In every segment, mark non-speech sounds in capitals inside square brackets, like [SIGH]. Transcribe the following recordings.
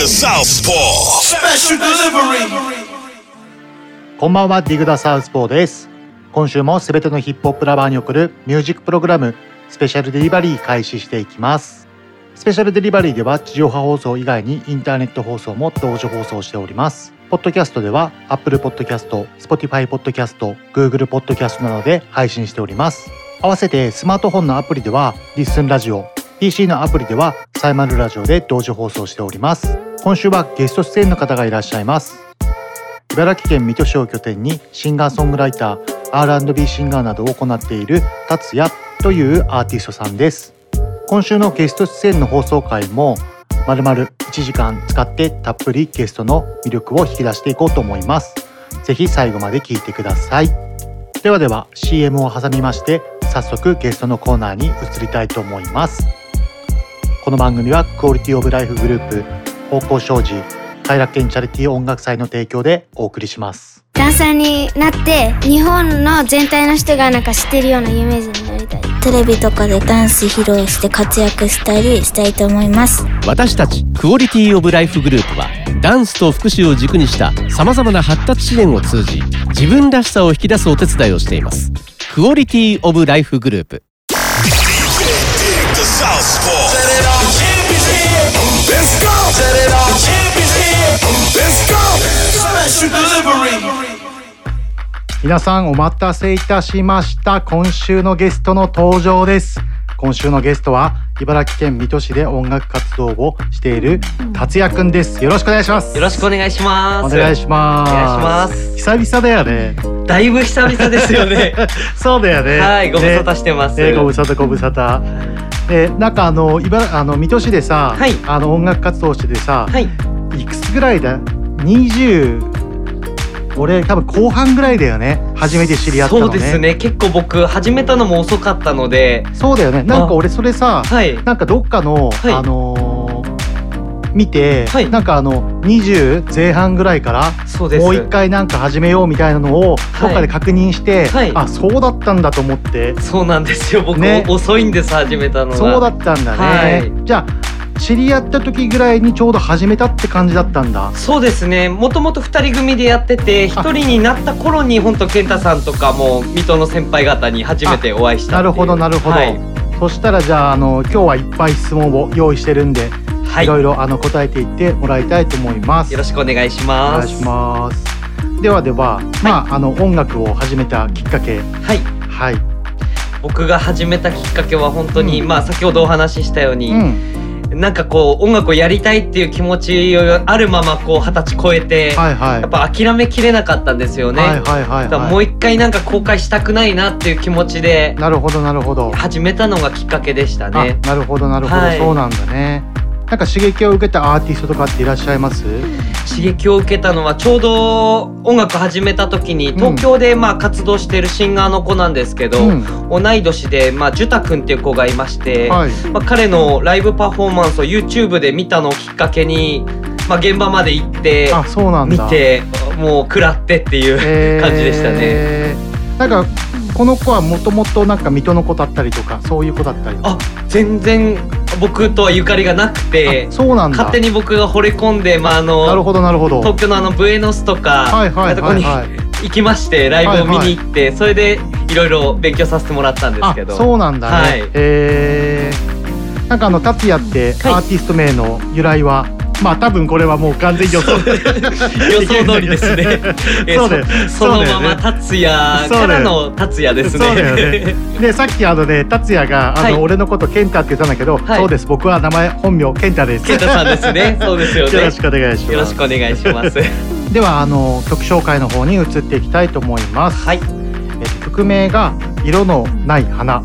The Southpaw. special delivery. こんばんは、ディグダサウスポーです。今週もすべてのヒップホップラバーに送るミュージックプログラム、スペシャルデリバリー開始していきます。スペシャルデリバリーでは地上波放送以外にインターネット放送も同時放送しております。ポッドキャストでは Apple Podcast、Spotify Podcast、Google Podcast などで配信しております。合わせてスマートフォンのアプリではリッスンラジオ、PC のアプリではサイマルラジオで同時放送しております。今週はゲスト出演の方がいらっしゃいます。茨城県水戸市を拠点にシンガーソングライター R&B シンガーなどを行っている達也というアーティストさんです今週のゲスト出演の放送回もまるまる1時間使ってたっぷりゲストの魅力を引き出していこうと思いますぜひ最後まで聞いてくださいではでは CM を挟みまして早速ゲストのコーナーに移りたいと思いますこの番組はクオリティオブライフグループ方向障子快楽園チャリティー音楽祭の提供でお送りします。ダンサーになって日本の全体の人がなんか知ってるようなイメージになりたい。テレビとかでダンス披露して活躍したりしたいと思います。私たちクオリティオブライフグループはダンスと福祉を軸にしたさまざまな発達支援を通じ自分らしさを引き出すお手伝いをしています。クオリティオブライフグループ go. Set it off. Champions here. Let's go. Special delivery. 皆さんお待たせいたしました今週のゲストの登場です今週のゲストは茨城県水戸市で音楽活動をしている達也くんですよろしくお願いしますよろしくお願いします。お願いしますお願いします久々だよねだいぶ久々ですよね。[LAUGHS] そうだよねはい、ご無沙汰してます。ねねご無沙汰ご無沙汰えなんかあの茨あの水戸市でさ、はい。あの音楽活動しててさ、はい。いくつぐらいだ？20俺多分後半ぐらいだよね。初めて知り合ったのね。そうですね。結構僕始めたのも遅かったので、そうだよね。なんか俺それさはい。なんかどっかの、はい。あのー見て、はい。なんかあの20前半ぐらいからそうです。もう一回なんか始めようみたいなのをどっかで確認して、はい。あそうだったんだと思って、そうなんですよ。僕、ね。遅いんです始めたのが。そうだったんだね、はい。じゃあ知り合った時ぐらいにちょうど始めたって感じだったんだ。そうですね。もともと二人組でやってて、一人になった頃に本当健太さんとかも水戸の先輩方に初めてお会いしたなるほどなるほど、はい。そしたらじゃああの今日はいっぱい質問を用意してるんで、、はい。い。ろいろあの答えていってもらいたいと思います。よろしくお願いしおます。願いします。ではでは、まああの音楽を始めたきっかけ。はい。はい。僕が始めたきっかけは本当に、うん。まあ先ほどお話ししたように、うん、なんかこう音楽をやりたいっていう気持ちがあるままこう二十歳超えて、はいはい。やっぱ諦めきれなかったんですよね。はいはいはいはい。もう一回なんか公開したくないなっていう気持ちでなるほどなるほど、始めたのがきっかけでしたあね。なるほどなるほど、はい。そうなんだねなんか刺激を受けたアーティストとかっていらっしゃいます？刺激を受けたのはちょうど音楽始めた時に東京でまあ活動しているシンガーの子なんですけど、うん。同い年でまあジュタ君っていう子がいまして、はい。まあ、彼のライブパフォーマンスを YouTube で見たのをきっかけに、まあ、現場まで行って見てもう食らってっていうえー。感じでしたね。なんかこの子はもともとなんか水戸の子だったりとかそういう子だったりあ全然僕とはゆかりがなくてあそうなんだ。勝手に僕が惚れ込んで、まあ、あのなるほどなるほど。東京のあのブエノスとか、はいはいはいはい。行きましてライブを見に行って、それでいろいろ勉強させてもらったんですあけど。そうなんだね、はい。えー。なんかあの達也ってはい。アーティスト名の由来は、まあ多分これはもう完全に予想 [LAUGHS] 予想通りですね。え [LAUGHS] そうだよそそのまま達也からの達也ですね。[LAUGHS] でさっきあのね達也があの、はい俺のこと健太って言ったんだけど、はいそうです僕は名前本名健太です。健太さんですね。そうですよね。よろしくお願いします。よろしくお願いします。ではあの曲紹介の方に移っていきたいと思います。はいえ曲名が色のない花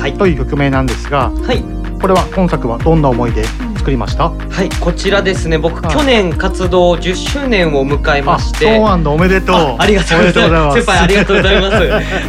はいという曲名なんですが、はい。これは今作はどんな思いで作りました？はいこちらですね。僕、はい。去年活動10周年を迎えまあして。そうなんだ。おめでとう。あありがとうございます。おめでとうございます。先輩ありがとうございます。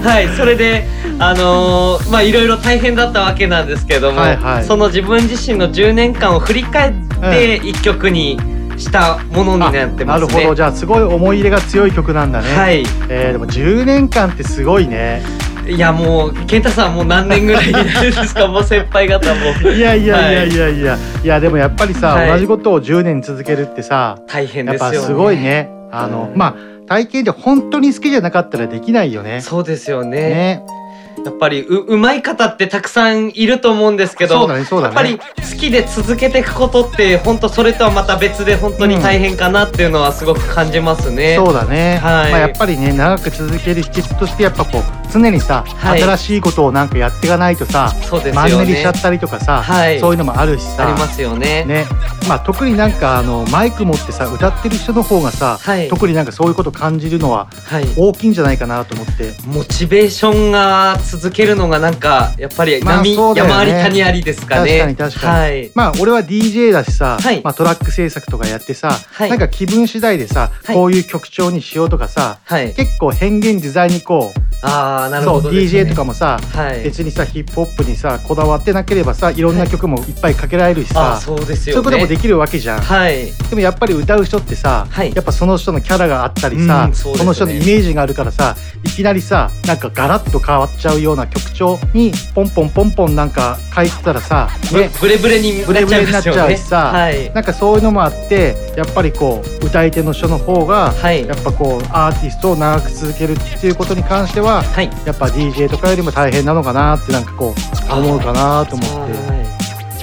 [LAUGHS] はいそれであのーまあいろいろ大変だったわけなんですけども、はいはい。その自分自身の10年間を振り返って一曲にしたものになってますね。なるほど。じゃあすごい思い入れが強い曲なんだね。はい。えーでも10年間ってすごいねいやもう健太さんもう何年ぐらいになるんですか？もう先輩方も。いやいやいやいやいや、い、やでもやっぱりさ、はい。同じことを10年続けるってさ大変やっですよね。ぱすごいね。あの、はいまあ体験で本当に好きじゃなかったらできないよね。そうですよね。ねやっぱりううまい方ってたくさんいると思うんですけどそうだねそうだね。やっぱり好きで続けていくことって本当それとはまた別で本当に大変かなっていうのはすごく感じますね。そうだね、はい。まあ、やっぱりね長く続ける秘訣としてやっぱこう常にさ、はい。新しいことをなんかやっていかないとさそうですよね。マンネリしちゃったりとかさ、はい。そういうのもあるしさ。ありますよね。ね。まあ、特になんかあのマイク持ってさ歌ってる人の方がさ、はい。特になんかそういうこと感じるのははい。大きいんじゃないかなと思って。モチベーションが続けるのがなんかやっぱりまあ波、そうだよね山あり谷ありですかね。確かに確かにはい。まあ俺は DJ だしさ、はいまあ、トラック制作とかやってさ、はいなんか気分次第でさ、はいこういう曲調にしようとかさはい。結構変幻自在にこうああなるほどね。DJ とかもさ、はい。別にさヒップホップにさこだわってなければさいろんな曲もいっぱいかけられるしさ、あそうですよね。そういうこともできるわけじゃん。はい。でもやっぱり歌う人ってさ、はいやっぱその人のキャラがあったりさ、うんそねの人のイメージがあるからさいきなりさなんかガラッと変わっちゃうような曲調にポンポンポンポンなんか書いてたらさ、ね、ブレブレにブレブレになっちゃうしさ、はい。なんかそういうのもあってやっぱりこう歌い手の人の方が、はいやっぱこうアーティストを長く続けるっていうことに関してははい。やっぱ DJ とかよりも大変なのかなってなんかこう思うかなと思って。はい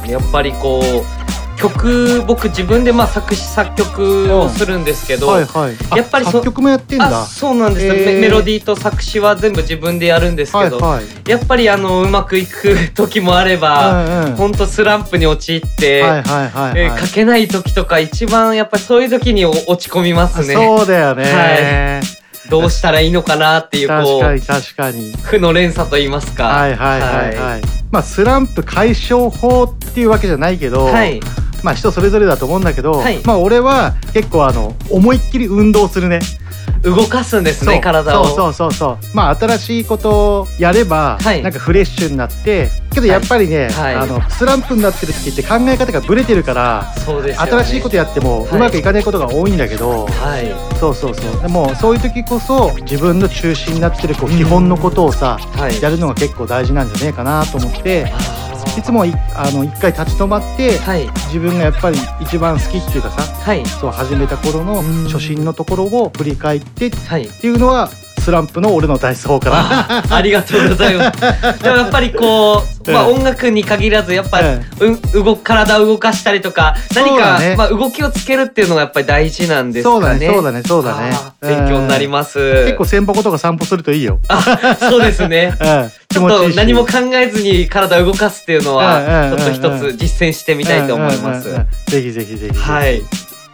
やっぱりこう曲僕自分でまあ作詞作曲をするんですけど、はいはい。あやっぱりそ作曲もやってんだ。あそうなんですよ、へーメメロディーと作詞は全部自分でやるんですけど、はいはい。やっぱりあのうまくいく時もあれば、うんうんほんとスランプに陥って、はいはいはい、はいえー書けない時とか一番やっぱりそういう時にお落ち込みますねそうだよね。どうしたらいいのかなっていうこう確かに確かに。負の連鎖と言いますかはいはいはいはい。まあスランプ解消法っていうわけじゃないけど、はいまあ人それぞれだと思うんだけど、はい。まあ俺は結構あの思いっきり運動するね。動かすんですね体を。そうそうそうそう。まあ新しいことをやれば、はい。なんかフレッシュになって、けどやっぱりね、はい。あのスランプになってる時って考え方がブレてるから。そうですよね。新しいことやってもはい。うまくいかないことが多いんだけど、はい。そうそうそう。でもそういう時こそ自分の中心になってるこう基本のことをさ、はい。やるのが結構大事なんじゃねえかなと思っていつもいあの一回立ち止まって、はい。自分がやっぱり一番好きっていうかさはい。そう始めた頃のうん。初心のところを振り返ってっはい。ていうのはスランプの俺の大事法かな。ありがとうございます。[LAUGHS] でもやっぱりこう、まあうん音楽に限らずやっぱ、ううん、動く体を動かしたりとか何か、ねまあ動きをつけるっていうのがやっぱり大事なんですかね。そうだねそうだねそうだね勉強になります。結構千歩とか散歩するといいよ。あ [LAUGHS] そうですね。[LAUGHS] ちょっと何も考えずに体を動かすっていうのはうんちょっと一つ実践してみたいと思いますぜひぜひぜひ。はい。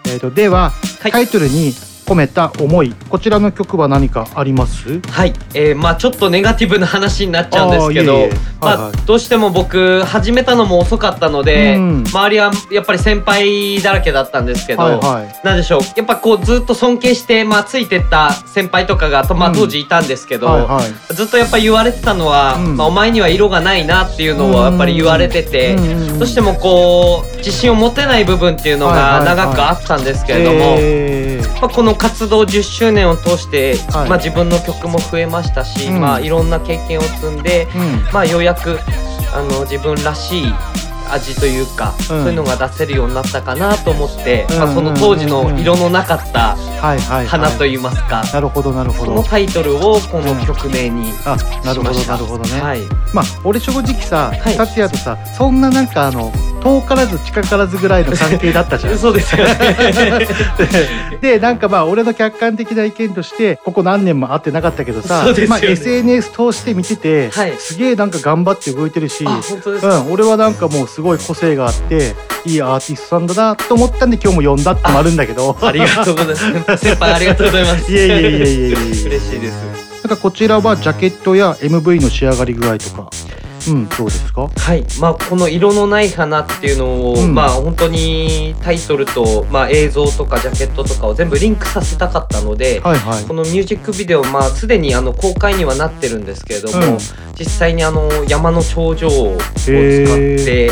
えー、とでは、はいタイトルに込めた思いこちらの曲は何かあります？はい、えー、まあちょっとネガティブな話になっちゃうんですけどまはいあどうしても僕始めたのも遅かったので、うん。周りはやっぱり先輩だらけだったんですけど、はいはい。なんでしょうやっぱこうずっと尊敬して、まあ、ついてった先輩とかが、とまあ、うん。当時いたんですけど、はいはい。ずっとやっぱ言われてたのは、うん。まあ、お前には色がないなっていうのをやっぱり言われてて、どうしてもこう自信を持てない部分っていうのがはいはいはい。長くあったんですけれども。えーまあ、この活動10周年を通して、はい。まあ、自分の曲も増えましたし、うん。まあ、いろんな経験を積んで、うん。まあ、ようやくあの自分らしい味というか、そういうのが出せるようになったかなと思って、うん。まあ、その当時の色のなかった花といいますか、なるほどなるほそのどタイトルをこの曲名にしあなるほどました。なるほどね、はい、まあ俺正直さはい。達也とさそんななんかあの遠からず近からずぐらいの関係だったじゃん [LAUGHS] そうですよね。[LAUGHS] でなんかまあ俺の客観的な意見としてここ何年も会ってなかったけどさ、ねまあ、SNS 通して見てて、はいすげえなんか頑張って動いてるしあ本当ですか？うん、俺はなんかもうすごい個性があっていいアーティストさんだなと思ったんで今日も呼んだってのもあるんだけど [LAUGHS] ありがとうございます。先輩ありがとうございます。いえいえいえいえいえ嬉しいです。なんかこちらはジャケットや MV の仕上がり具合とかうんどうですか？はい、まあこの色のない花っていうのを、うん。まあ本当にタイトルとまあ映像とかジャケットとかを全部リンクさせたかったので、はいはい。このミュージックビデオまあすでにあの公開にはなってるんですけれども、うん。実際にあの山の頂上を使へって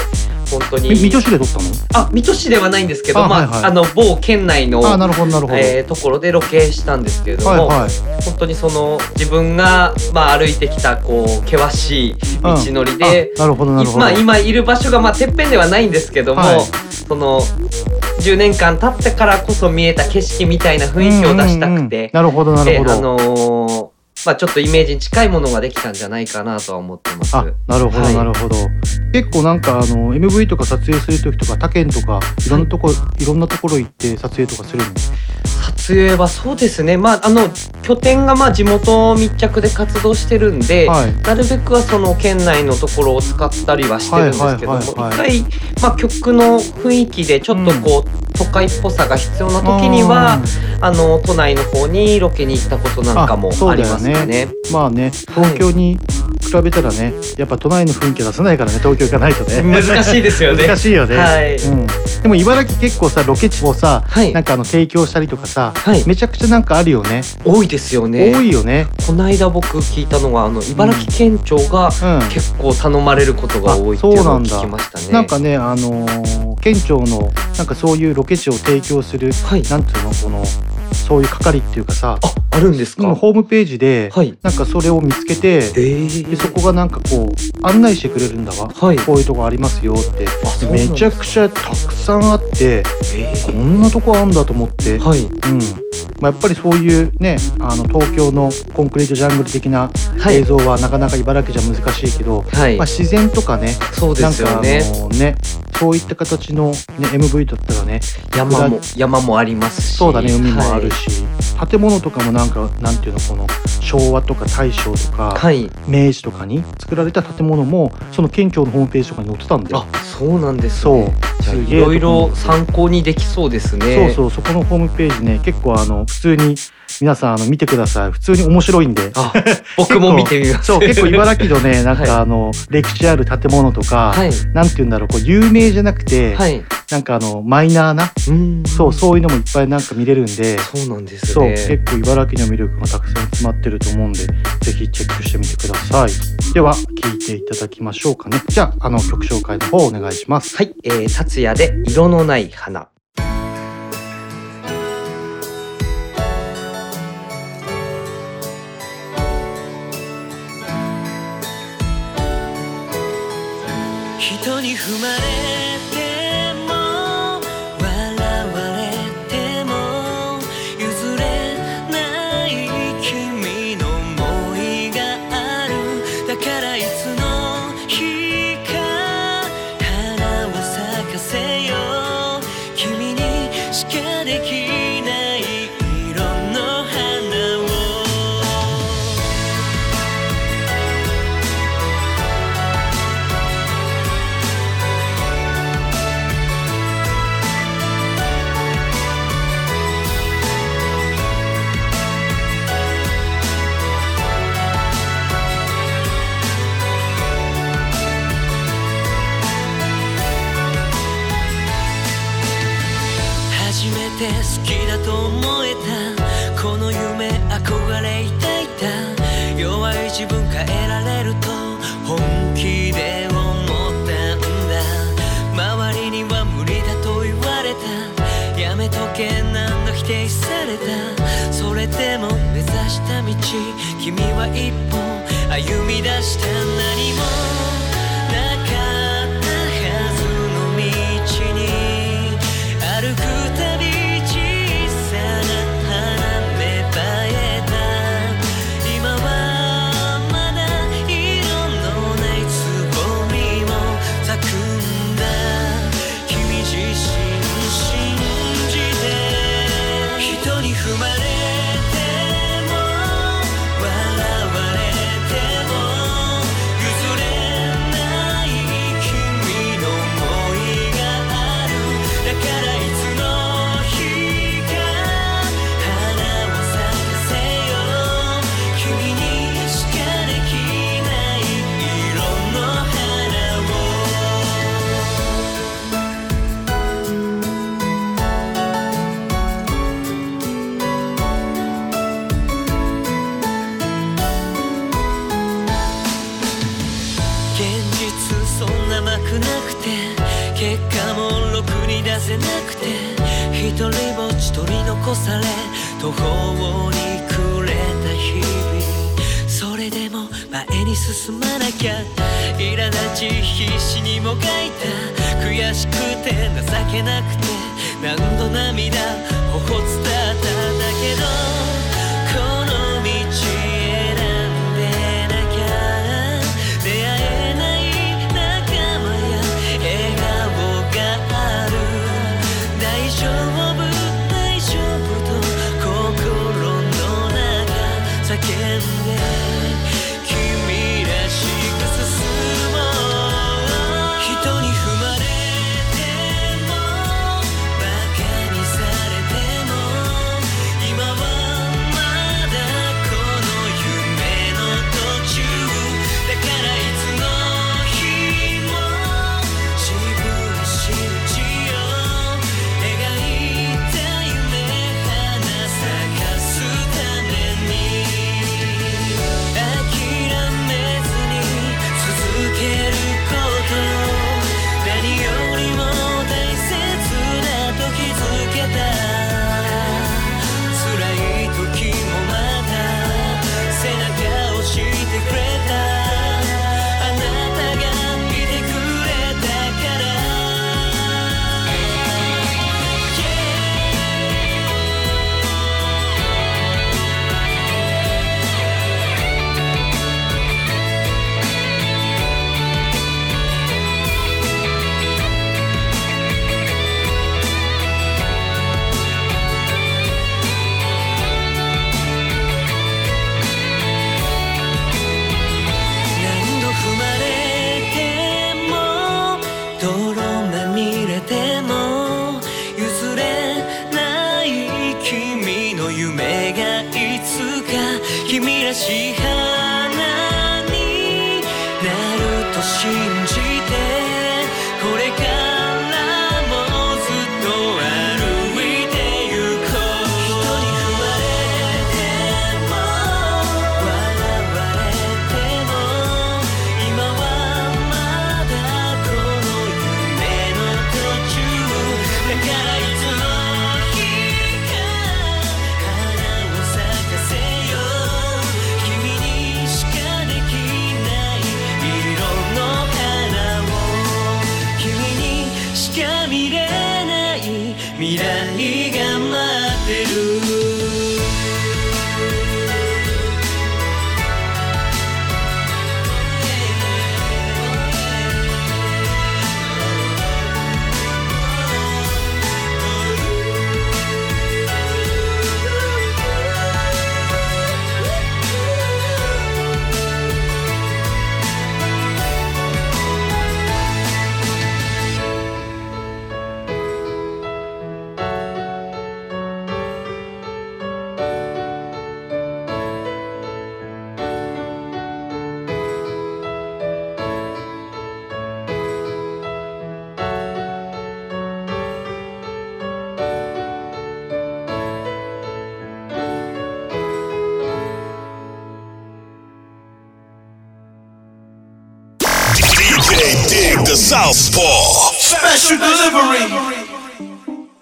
本当に。え水戸市で撮ったの？あ水戸市ではないんですけどまあ、あはいはい。あの某県内のあなるほどなるほど、えーところでロケしたんですけれども、はいはい。本当にその自分が、まあ、歩いてきたこう険しい道のりで、あなるほどなるほど。まあ、今いる場所が、まあ、てっぺんではないんですけども、はいその10年間経ってからこそ見えた景色みたいな雰囲気を出したくて、なるほどなるほど、であのーまあ、ちょっとイメージに近いものができたんじゃないかなとは思ってます。あなるほどはい。なるほど、結構なんかあの MV とか撮影する時とか他県とかいろんなとこ、い、ろんなところ行って撮影とかするの？撮影はそうですね、まあ、あの拠点がまあ地元密着で活動してるんで、はい。なるべくはその県内のところを使ったりはしてるんですけどもはい一はいはい。回、まあ、曲の雰囲気でちょっとこう、都会っぽさが必要な時にはあの都内の方にロケに行ったことなんかもありますかね。まあね東京に比べたらねやっぱ都内の雰囲気出せないからね東京行かないとね。難しいですよね。難しいよね、はい。うん、でも茨城結構さロケ地をさ、はい。なんかあの提供したりとかさ、はい。めちゃくちゃなんかあるよね。多いですよね。多いよね。この間僕聞いたのはあの茨城県庁がうん。結構頼まれることが多いっていうのを聞きましたね。なんかねあのー県庁のなんかそういうロケ地を提供する、はい。なんていうのこのそういう係っていうかさああるんですか？今ホームページで、はい。なんかそれを見つけて、え。ーでそこがなんかこう案内してくれるんだわ、はい。こういうとこありますよって。めちゃくちゃたくさんあってえ。こんなとこあんだと思って、ーはい。うん。まあ、やっぱりそういうねあの東京のコンクリートジャングル的なはい。映像はなかなか茨城じゃ難しいけど、はい。まあ、自然とかねそうですよね。なんかあのねそういった形の、ね、MV だったらね山も山もありますし。そうだね海もあるはいし、建物とかもなんかなんていうのこの昭和とか大正とか、はい。明治とかに作られた建物もその県庁のホームページとかに載ってたんだよ。あそうなんですそう。ねじゃあすげえいろいろ参考にできそうですね。そうそうそこのホームページね結構あの普通に皆さんあの見てください。普通に面白いんで。あ僕も見てみます。そう結構茨城のね [LAUGHS] なんはい。かあの、歴史ある建物とか、はい。なんて言うんだろうこう有名じゃなくて、はい。なんかあのマイナーなうん。そうそういうのもいっぱいなんか見れるんでそうなんですそうね結構茨城の魅力がたくさん詰まってると思うんでぜひチェックしてみてください。では聞いていただきましょうかね。じゃああの曲紹介の方お願いします。はい、えー、達也で色のない花に踏まれ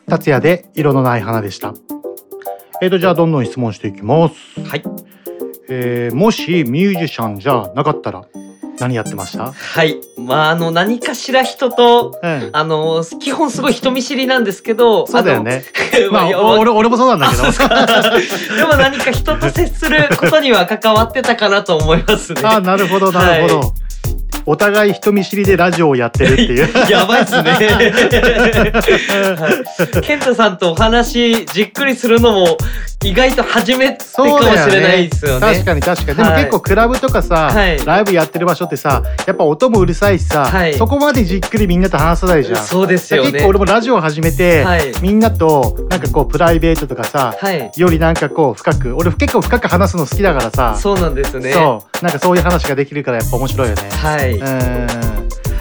達也で色のない花でした。えーとじゃあどんどん質問していきます。はい。えーもしミュージシャンじゃなかったら何やってました？はい。まあ、あの、何かしら人と、うん。あの、基本すごい人見知りなんですけど、そうだよね。まあ [LAUGHS] 俺もそうなんだけど。[LAUGHS] でも何か人と接することには関わってたかなと思いますね。[LAUGHS] あなるほどなるほど。はいお互い人見知りでラジオをやってるっていう。[LAUGHS] やばいっすね。はい健太さんとお話じっくりするのも意外と初めてかもしれないですよね。確かに確かに。でもはい結構クラブとかさ、はいライブやってる場所ってさ、やっぱ音もうるさいしさ、はいそこまでじっくりみんなと話さないじゃん。そうですよね。結構俺もラジオを始めて、はいみんなとなんかこうプライベートとかさ、はい。よりなんかこう深く俺結構深く話すの好きだからさそうなんですね。そうなんかそういう話ができるからやっぱ面白いよねはい。うん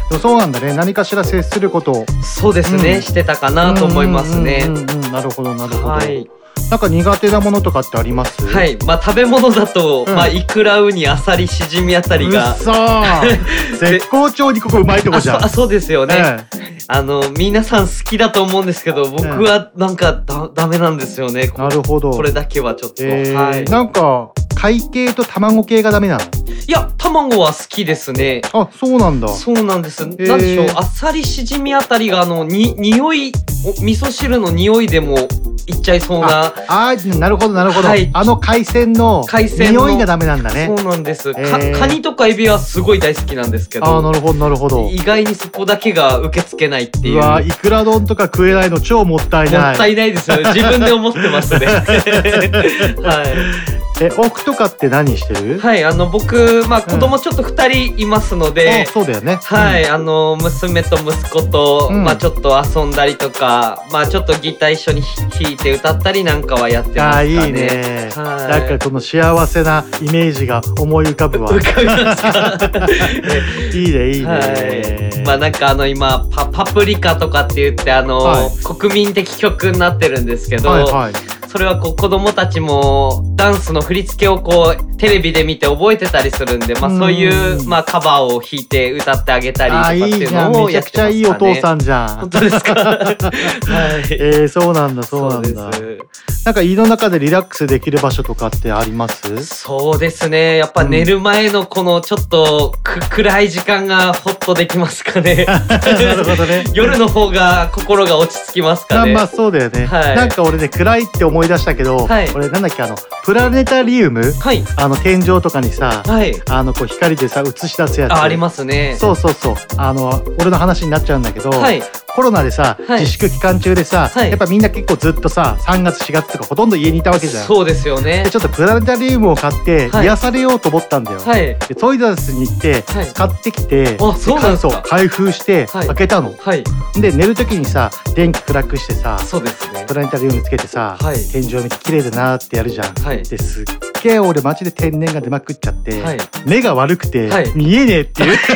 でもそうなんだね。何かしら接することを。そうですね、うん。してたかなと思いますね。うん。うんうんうん。なるほどなるほど、はい。なんか苦手なものとかってあります？はい、まあ食べ物だと、うん。まあイクラウニアサリシジミあたりが。うっそー絶好調にここうまいとこじゃん。あそうですよね、えあの皆さん好きだと思うんですけど僕はなんかだダメなんですよね。こなるほど。これだけはちょっと、えーはい。なんか海系と卵系がダメなの？いや卵は好きですね。あそうなんだ。そうなんです、ー。なんでしょうあっさりしじみあたりがあのに匂いお味噌汁の匂いでもいっちゃいそうな。あーなるほどなるほど、はい。あの海鮮の海鮮の。匂いがダメなんだね。そうなんです、かえー。カニとかエビはすごい大好きなんですけど。あーなるほどなるほど。意外にそこだけが受け付けないっていう。うわいくら丼とか食えないの超もったいない。もったいないですよ。ね自分で思ってますね。[LAUGHS] はいえ奥とかって何してる？はい、あの僕、まあ、子供ちょっと2人いますので、あそうだよね。はい、あの娘と息子と、うん。まあちょっと遊んだりとか、まあちょっとギター一緒に弾いて歌ったりなんかはやってますかね。あーいいね、はい。なんかこの幸せなイメージが思い浮かぶわ。[LAUGHS] いいねいいね、はい、まあなんかあの今パパプリカとかって言ってあの、はい。国民的曲になってるんですけど、はいはいそれはこう子供たちもダンスの振り付けをこうテレビで見て覚えてたりするんで、まあそういうまあカバーを弾いて歌ってあげたりとかっていういいじゃんのをめちゃくちゃやってますかね。いいお父さんじゃん本当ですか？[LAUGHS] はい。えー、そうなんだそうなんだなんか家の中でリラックスできる場所とかってあります？そうですね。やっぱ寝る前のこのちょっとく暗い時間がホッとできますかね。[LAUGHS] なるほどね夜の方が心が落ち着きますかね。まあまあそうだよね、はいなんか俺ね暗いって思い出したけど、はい俺なんだっけあのプラネタリウム、はい。あの天井とかにさ、はい。あのこう光でさ映し出すやつあ、ありますね。そうそうそうあの俺の話になっちゃうんだけど、はい。コロナでさ、はい自粛期間中でさ、はいやっぱみんな結構ずっとさ3月4月とかほとんど家にいたわけじゃん。そうですよねで。ちょっとプラネタリウムを買ってはい癒されようと思ったんだよ。はい。でトイザらスに行ってはい買ってきて、あそうなんですかそう開封してはい開けたの。はい。で寝る時にさ電気暗くしてさそうですねプ。ラネタリウムつけてさ、はい天井見て綺麗だなってやるじゃん。はい。ですっげえ俺マジで天然が出まくっちゃって、はい。目が悪くてはい。見えねえっていう。[LAUGHS]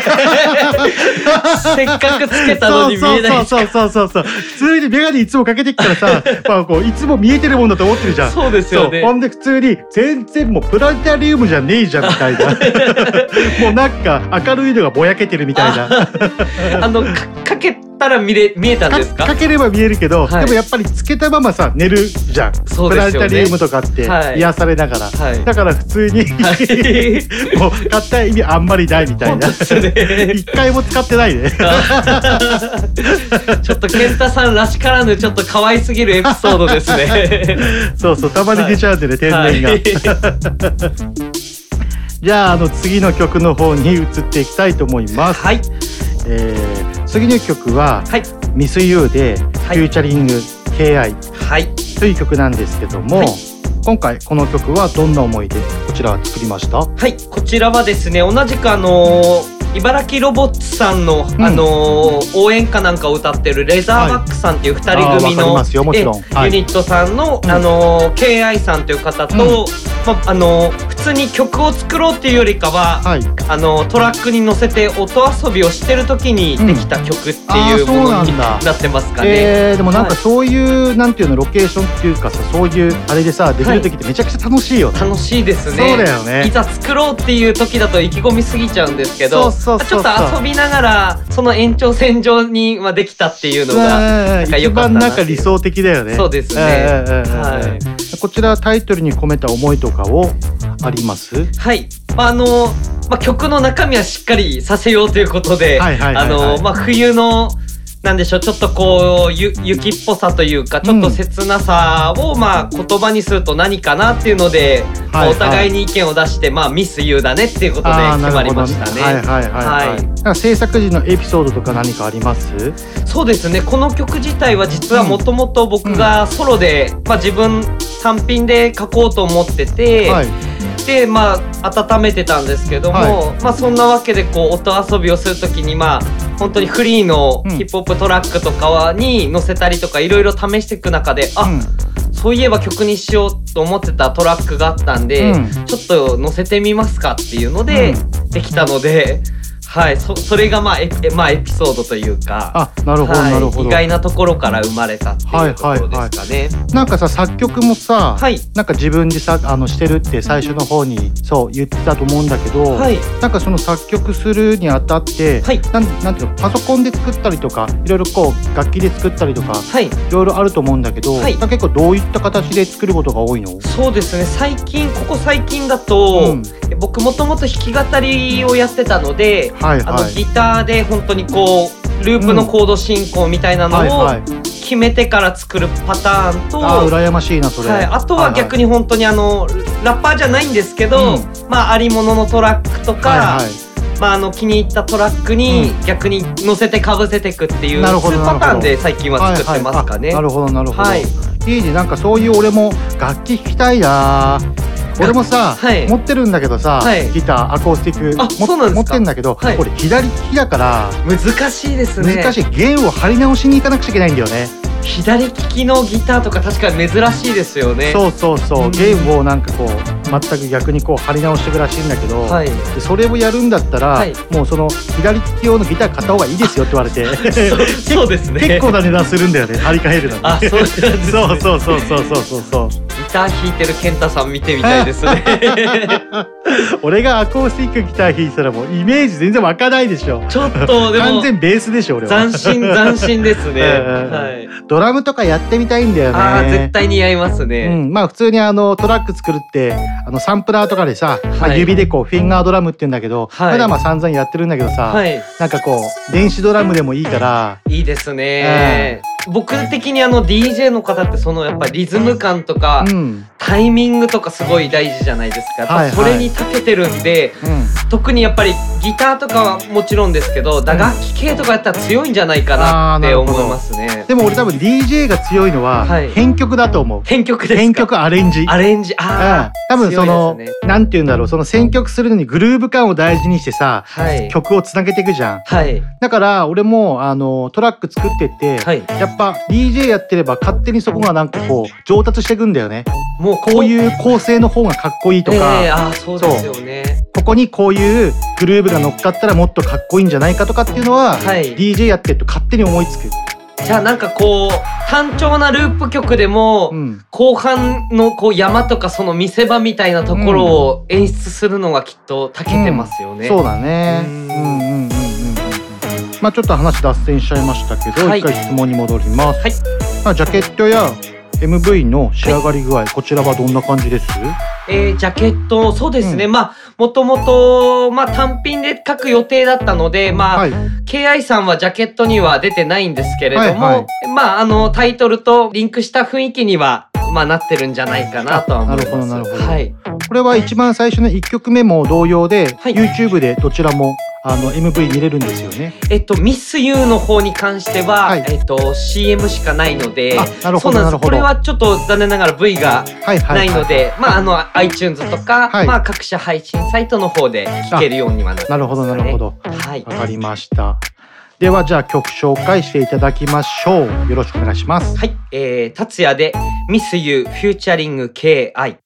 せっかくつけたのに見えない。そうそうそうそうそう。普通に眼鏡いつもかけてきたらさ [LAUGHS] まあこういつも見えてるもんだと思ってるじゃん。そうですよね。ほんで普通に全然もうプラネタリウムじゃねえじゃんみたいな。[LAUGHS] もうなんか明るいのがぼやけてるみたいな。あのかかけたら見れ見えたんですか。かければ見えるけど、はい。でもやっぱりつけたままさ寝るじゃん。そうプラネタリウムとかってはい。癒されながら、はい。だから普通に、はい。もう買った意味あんまりないみたいな。一回も使ってないね。[LAUGHS] ちょっと健太さんらしからぬちょっと可愛すぎるエピソードですね。[LAUGHS] そうそうたまに出ちゃうんでね、天然が、は [LAUGHS] いじゃああの次の曲の方に移っていきたいと思います、はいえー次の曲ははい「ミスユーではい。フューチャリング KI はい。という曲なんですけども、はい。今回この曲はどんな思いでこちらは作りました？はい。こちらはですね同じくあのー茨城ロボッツさんの、うん。あのー応援歌なんかを歌ってるレザーバックさんっていう二人組の、はい。えユニットさんの、うん。あのー KI さんという方と、うん。まあのー普通に曲を作ろうっていうよりかは、はい。あのートラックに乗せて音遊びをしてる時にできた曲っていうものになってますかね。えー、でもなんかはい。そういう、なんていうのロケーションっていうかさそういうあれでさできる時ってめちゃくちゃ楽しいよね、楽しいですね。そうだよね。いざ作ろうっていう時だと意気込みすぎちゃうんですけどそうそうそうそう。ちょっと遊びながらその延長線上にまあできたっていうのがなんか一良かった番なんか理想的だよね。そうですね。はい。こちらタイトルに込めた思いとかをあります？はい、まああのまあ、曲の中身はしっかりさせようということであのまあ冬のなんでしょうちょっとこうゆ雪っぽさというかちょっと切なさをまあ言葉にすると何かなっていうので、お互いに意見を出してまあミスユーだねっていうことで決まりましたね。はいはいはいはい、制作時のエピソードとか何かあります？そうですね。この曲自体は実はもともと僕がソロで、まあ、自分単品で書こうと思ってて、はいでまあ温めてたんですけども、はまあそんなわけでこう音遊びをする時にまあ本当にフリーのうん。ヒップホップトラックとかに載せたりとかいろいろ試していく中で、あうん。そういえば曲にしようと思ってたトラックがあったんで、うん。ちょっと載せてみますかっていうので、うできたので。はいそそれがまあエピまあエピソードというかあなるほどはいなるほど。意外なところから生まれたっていうところですかね。なんかさ作曲もさ、はい。なんか自分でさあのしてるって最初の方にそう言ってたと思うんだけど、はい。なんかその作曲するにあたって、はい。なんなんていうのパソコンで作ったりとかいろいろこう楽器で作ったりとかはい。いろいろあると思うんだけど、はい。結構どういった形で作ることが多いの？そうですね。最近ここ最近だと、うん。僕もともと弾き語りをやってたので、はいあのはいギターで本当にこうループのコード進行みたいなのをはいはい。決めてから作るパターンと、あー羨ましいなそれ、はい、あとは逆に、に本当にあのラッパーじゃないんですけど、うん。まあありもののトラックとか、はいはい。まああの気に入ったトラックに逆に乗せてかぶせていくっていうなるほど2パターンで最近は作ってますかね。はいはい。あなるほどなるほど、はい。い、いね。なんかそういう俺も楽器弾きたいな俺もさ、はい。持ってるんだけどさ、はい。ギターアコースティックあもそうなんですか？持ってんだけど、はい。俺左利きだから難しいですね。難しい。弦を張り直しに行かなくちゃいけないんだよね。左利きのギターとか確かに珍しいですよね。そうそうそう。うん。弦をなんかこう全く逆にこう張り直していくらしいんだけど、はい。でそれをやるんだったら、はい。もうその左利き用のギター買った方がいいですよって言われて。[LAUGHS] そうそうですね。結構な値段するんだよね張り替えるの。にあそうね。[LAUGHS] そうそうそうそうそうそうそう。ギター弾いてる健太さん見てみたいですね。[LAUGHS] 俺がアコースティックギター弾いてたらもうイメージ全然湧かないでしょちょっとでも完全ベースでしょ俺は斬新斬新ですね。え [LAUGHS] えはい。ドラムとかやってみたいんだよねああ絶対似合いますうね。ん、まあ普通にあのトラック作るってあのサンプラーとかでさ、まあ、はい指でこうフィンガードラムって言うんだけど、はい普段まあ散々やってるんだけどさ、はい。なんかこう電子ドラムでもいいからいいですね。僕的にあの DJ の方ってそのやっぱリズム感とかうん。タイミングとかすごい大事じゃないですか。やっはいはい。ぱそれに長けてるんで、うん。特にやっぱりギターとかはもちろんですけど打楽器系とかやったら強いんじゃないかなって思いますね。でも俺多分 DJ が強いのははい。編曲だと思う、編曲ですか？編曲アレンジ。アレンジ。うん。ああ、多分その、強いですね。なんて言うんだろう。その選曲するのにグルーヴ感を大事にしてさはい。曲をつなげていくじゃん。はい。だから俺もあのトラック作ってって、はい。やっぱ DJ やってれば勝手にそこがなんかこう上達していくんだよね。もうこういう構成の方がかっこいいとえか、えああそうですよね。ここにこういうグルーヴが乗っかったらもっとかっこいいんじゃないかとかっていうのは、はい。DJ やってると勝手に思いつく、じゃあなんかこう単調なループ曲でも、うん、後半のこう山とかその見せ場みたいなところを演出するのがきっと長けてますよね。そうん。んうんうんうん。うんまあちょっと話脱線しちゃいましたけど、はい。一回質問に戻ります、はい。まあ、ジャケットや MV の仕上がり具合、こちらはどんな感じです？えージャケットそうですね、うん。まあもともとまあ単品で書く予定だったのでまあ、はい。KI さんはジャケットには出てないんですけれども、はいはまああのタイトルとリンクした雰囲気にはまあなってるんじゃないかなとは思います。あなるほどなるほど。はい。これは一番最初の1曲目も同様で、はい。YouTube でどちらもあの MV 見れるんですよね。えっと Miss You の方に関しては、はい。えっと CM しかないので、あなるほそうなんです。どなるほど。これはちょっと残念ながら V がないいので、まああの iTunes とか、はい。まあ各社配信サイトの方で聴けるようにはなね。なるほどなるほど。はい。わかりました。ではじゃあ曲紹介していただきましょう。よろしくお願いします。はい、えー、達也で Miss You featuring KI。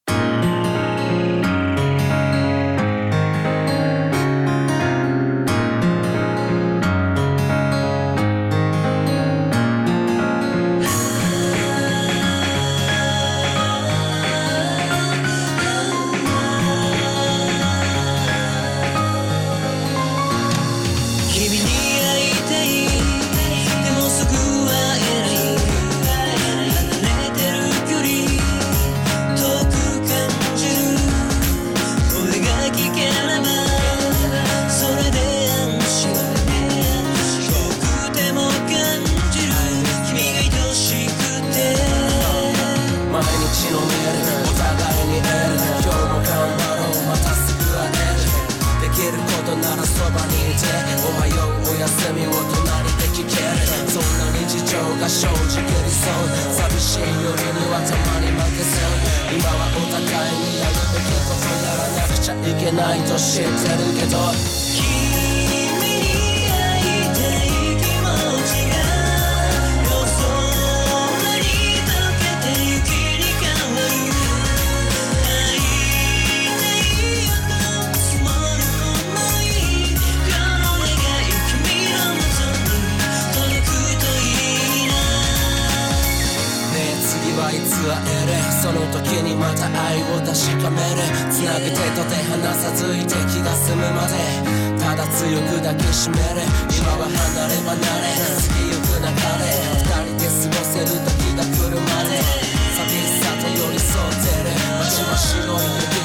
確かめる。つなぐ手と手離さずいて気が済むまで。ただ強く抱きしめる。今は離れ離れ。過ぎゆく中で。二人で過ごせる時が来るまで。寂しさと寄り添ってる。街は白い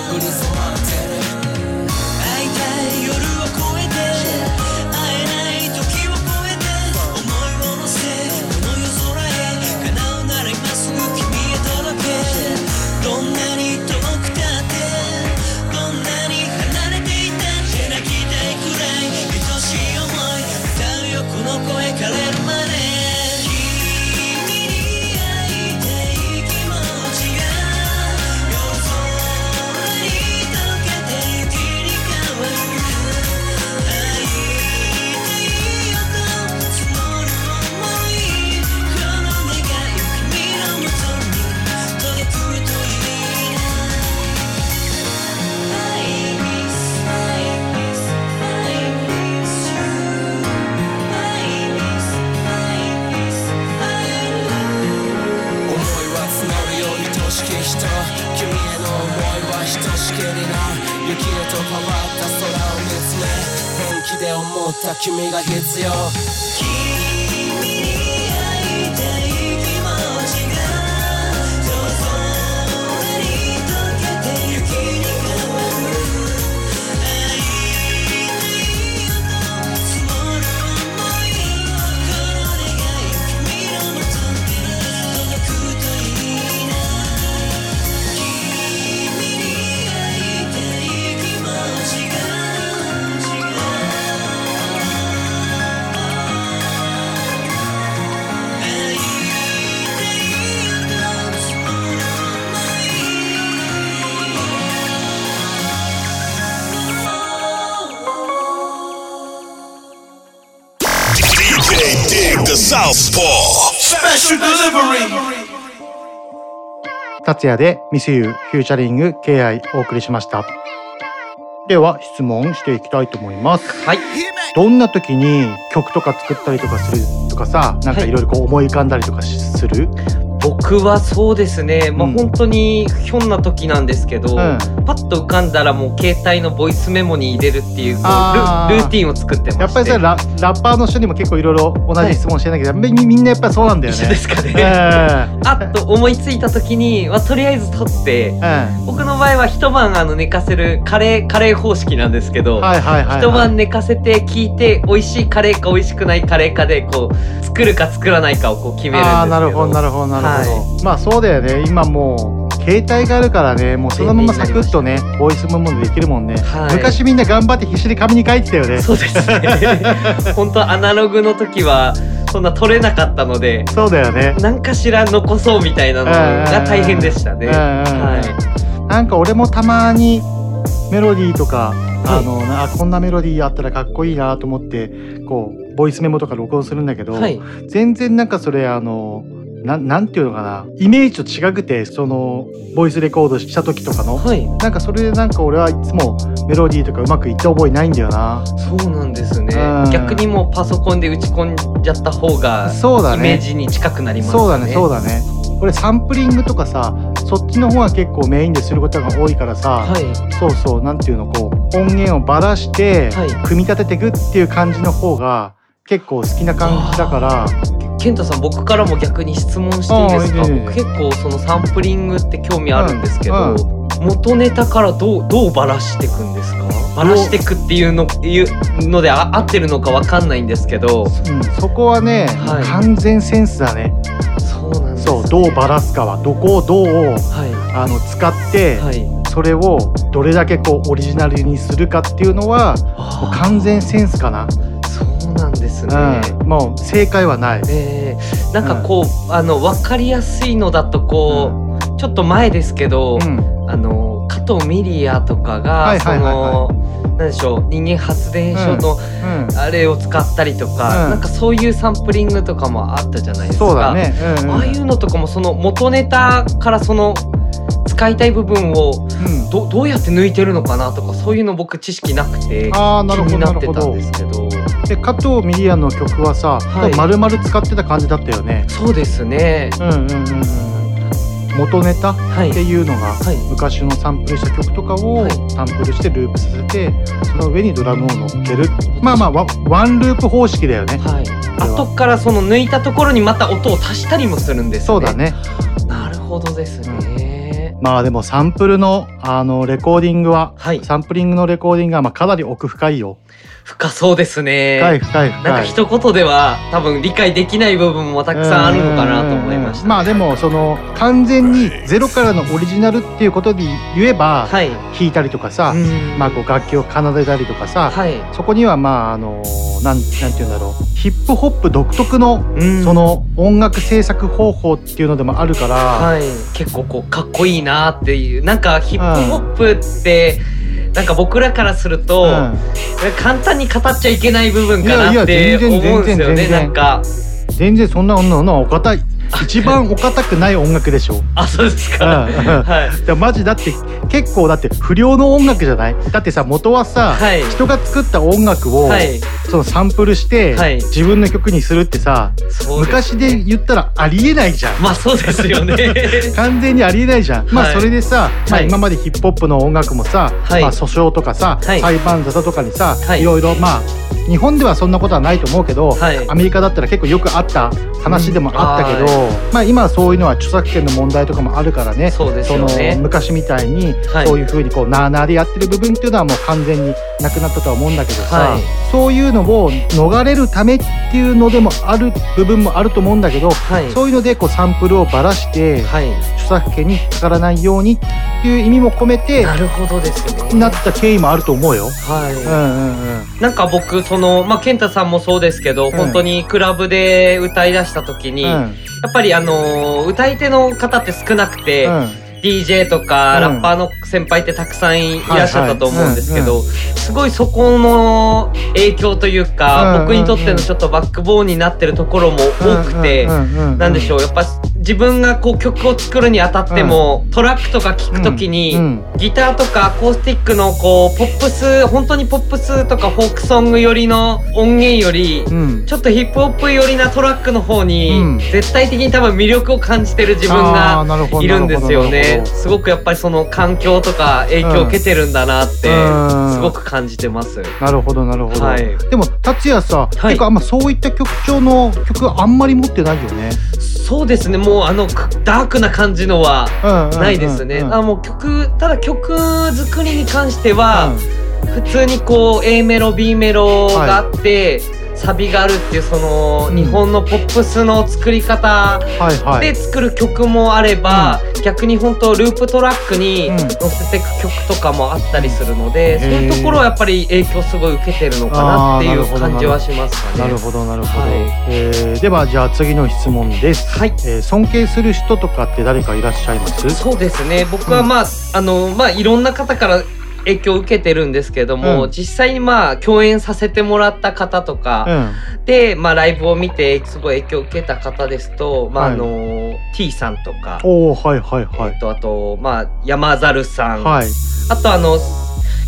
君が必要。達也でミスユーフューチャリング KI お送りしました。では質問していきたいと思います。はい。どんな時に曲とか作ったりとかするとかさなんかいろいろこう思い浮かんだりとかしする、僕はそうですね、まあ本当にひょんな時なんですけど、パッと浮かんだらもう携帯のボイスメモに入れるっていうこうルルーティンを作ってまして。やっぱりさララッパーの人にも結構いろいろ同じ質問してんだけど、みみんなやっぱりそうなんだよね。一緒ですかね。えあっと思いついた時に、まあ、とりあえず撮って、僕の場合は一晩あの寝かせるカレーカレー方式なんですけど、はいはいはいはい。一晩寝かせて聞いて美味しいカレーか美味しくないカレーかでこう作るか作らないかをこう決めるんですけど。なるほどなるほどなるほど、まあそうだよね。今もう携帯があるからね。もうそのままサクッとねボイスメモでできるもんね、はい。昔みんな頑張って必死に紙に書いてたよね。そうですね。[LAUGHS] 本当アナログの時はそんな撮れなかったのでそうだよね。何かしら残そうみたいなのが大変でしたね。はなんか俺もたまにメロディーとか、あのなあこんなメロディーあったらかっこいいなと思ってこうボイスメモとか録音するんだけど、はい。全然なんかそれあのなんなんていうのかな。イメージと違くてそのボイスレコードした時とかの、なんかそれでなんか俺はいつもメロディーとかうまくいった覚えないんだよな。そうなんですね。うん。逆にもうパソコンで打ち込んじゃった方がそうだね。イメージに近くなりますね。そうだねそうだね。俺サンプリングとかさそっちの方が結構メインですることが多いからさ、そうそうなんていうのこう音源をばらして、組み立てていくっていう感じの方が結構好きな感じだから。健太さん僕からも逆に質問していいですか？ね僕結構そのサンプリングって興味あるんですけど、うん元ネタからどうどうバラしていくんですか？バラしていくっていうのいうのであ合ってるのかわかんないんですけど、うん、そこはね、はい。完全センスだね。そうなんです、そう、どうバラすかは、どこをどう、あの使って、それをどれだけこうオリジナルにするかっていうのは、もう完全センスかな。そうなんですね。うん、もう正解はない。えーなんかこう、あの分かりやすいのだとこう、ちょっと前ですけど、あの加藤ミリアとかが、そのなんでしょう人間発電所のあれを使ったりとか、うん。なんかそういうサンプリングとかもあったじゃないですか。ね。うんうん。ああいうのとかもその元ネタからその使いたい部分をど,、どうやって抜いてるのかなとかそういうの僕知識なくて気あーなるほどになってたんですけど。で、加藤ミリアの曲はさ、はい。丸々使ってた感じだったよね。そうですね。うんうんうんうん。元ネタっていうのが、昔のサンプルした曲とかをサンプルしてループさせてその上にドラムを乗っける。まあまあワワンループ方式だよね、後からその抜いたところにまた音を足したりもするんですね。そうだね。なるほどですね、まあでもサンプルのあのレコーディングは、サンプリングのレコーディングはまあかなり奥深いよ深そうですね。深い深い深い。なんか一言では多分理解できない部分もたくさんあるのかなと思いました、まあでもその完全にゼロからのオリジナルっていうことで言えば、弾いたりとかさ、まあこう楽器を奏でたりとかさ、そこにはまああのなんなんて言うんだろう。ヒップホップ独特のその音楽制作方法っていうのでもあるから、はい、結構こうかっこいいなっていうなんかヒップホップって、なんか僕らからすると、簡単に語っちゃいけない部分かなって思うんですよねなんか。全然そんな女のお堅い一番お堅くない音楽でしょ。あそうですか、うんうん。でもマジだって結構だって不良の音楽じゃない？だってさ元はさ、はい。人が作った音楽を、はい。そのサンプルして、はい。自分の曲にするってさそうです昔で言ったらありえないじゃん。まあそうですよね。[LAUGHS] 完全にありえないじゃん、まあはい。それでさ、まあ、はい。今までヒップホップの音楽もさ、はい。まあ、訴訟とかさ、はい。裁判沙汰とかにさ、はい。い、ろいろまあ日本ではそんなことはないと思うけど、はい。アメリカだったら結構よくあった話でもあったけど、うんまあ今はそういうのは著作権の問題とかもあるからね。そうですよね。の昔みたいに、はい。そういうふうにこうなあなあでやってる部分っていうのはもう完全になくなったとは思うんだけどさ、はい。そういうのを逃れるためっていうのでもある部分もあると思うんだけど、はい。そういうのでこうサンプルをばらして、はい。著作権にかからないようにっていう意味も込めてなるほどですね。なった経緯もあると思うよ。はい、うんうんうん。なんか僕そのまあ健太さんもそうですけど、ん。本当にクラブで歌い出した時に、うんやっぱりあのー歌い手の方って少なくて、うん。DJ とか、うん。ラッパーの先輩ってたくさんいらっしゃったと思うんですけど、はいすごいそこの影響というか、うん僕にとってのちょっとバックボーンになってるところも多くて、なんでしょうやっぱ自分がこう曲を作るにあたっても、トラックとか聴くときに、うんギターとかアコースティックのこうポップス本当にポップスとかフォークソング寄りの音源より、うん。ちょっとヒップホップ寄りなトラックの方に、うん。絶対的に多分魅力を感じてる自分がいるんですよね。すごくやっぱりその環境とか影響を受けてるんだなってうん。すごく感じてます、なるほどなるほど、はい。でも達也さ、結構あんまそういった曲調の曲あんまり持ってないよね。そうですね。もうあのくダークな感じのはうんうんうんないですね、うんあもう曲ただ曲作りに関しては、普通にこう A メロ B メロがあって、サビがあるっていうその、日本のポップスの作り方はいはい。で作る曲もあれば、逆に本当ループトラックに乗せていく曲とかもあったりするので、そういうところはやっぱり影響すごい受けてるのかなっていう感じはしますかね。なるほどなるほど、えー。ではじゃあ次の質問です、えー尊敬する人とかって誰かいらっしゃいます？そうですね。僕はまあ、あのまあいろんな方から影響を受けてるんですけども、うん。実際にまあ共演させてもらった方とか、で、まあ、ライブを見てすごい影響を受けた方ですと、まあはい。あの T さんとか、おおはいはいはい、とあと、まあ、山猿さん、はい。あとあの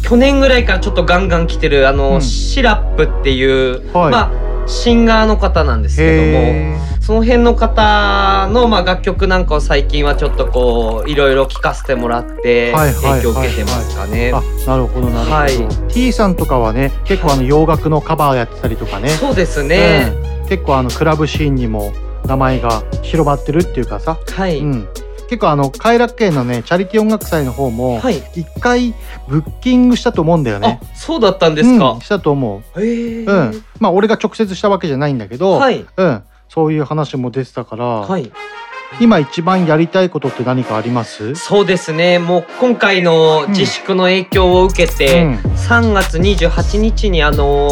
去年ぐらいからちょっとガンガン来てるあの、シラップっていう、はい。まあシンガーの方なんですけどへもその辺の方の、まあ、楽曲なんかを最近はちょっとこういろいろ聴かせてもらってはいはいはいはい。影響を受けてますかね。あなるほどなるほど、はい。T さんとかはね結構あの洋楽のカバーやってたりとかね。そうですね。うん。結構あのクラブシーンにも名前が広まってるっていうかさ、はい。うん、結構あの偕楽園のねチャリティー音楽祭の方も一回ブッキングしたと思うんだよね。そうだったんですか？うんしたと思う。へえ。うん、まあ俺が直接したわけじゃないんだけど、はい。うん、そういう話も出てたから、はい。今一番やりたいことって何かあります？そうですね。もう今回の自粛の影響を受けて、うん。3月28日にあの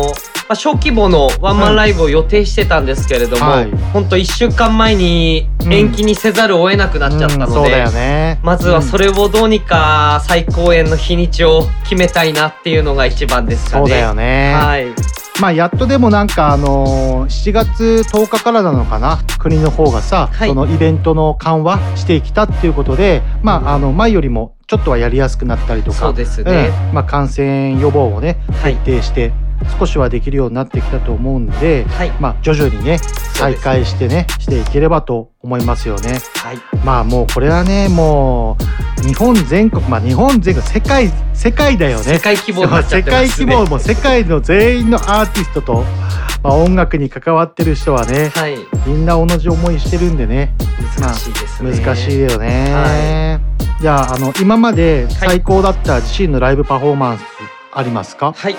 まあ、小規模のワンマンライブを予定してたんですけれども、はい。ほんと1週間前に延期にせざるを得なくなっちゃったので、そうだよね。まずはそれをどうにか再公演の日にちを決めたいなっていうのが一番ですかね。そうだよね。はい。まあやっとでもなんかあのー7月10日からなのかな？国の方がさ、そのイベントの緩和してきたっていうことでまああの前よりもちょっとはやりやすくなったりとかそうですね。うん。まあ、感染予防をね徹底して、少しはできるようになってきたと思うんで、はい。まあ徐々にね再開してねしていければと思いますよね。はい。まあもうこれはねもう日本全国まあ日本全国世界世界だよね。世界規模になっちゃってますね。世界規模も世界の全員のアーティストと、まあ、音楽に関わってる人はね、はい。みんな同じ思いしてるんでね。難しいですね、難しいよね、じゃああの今まで最高だった自身のライブパフォーマンスありますか？はい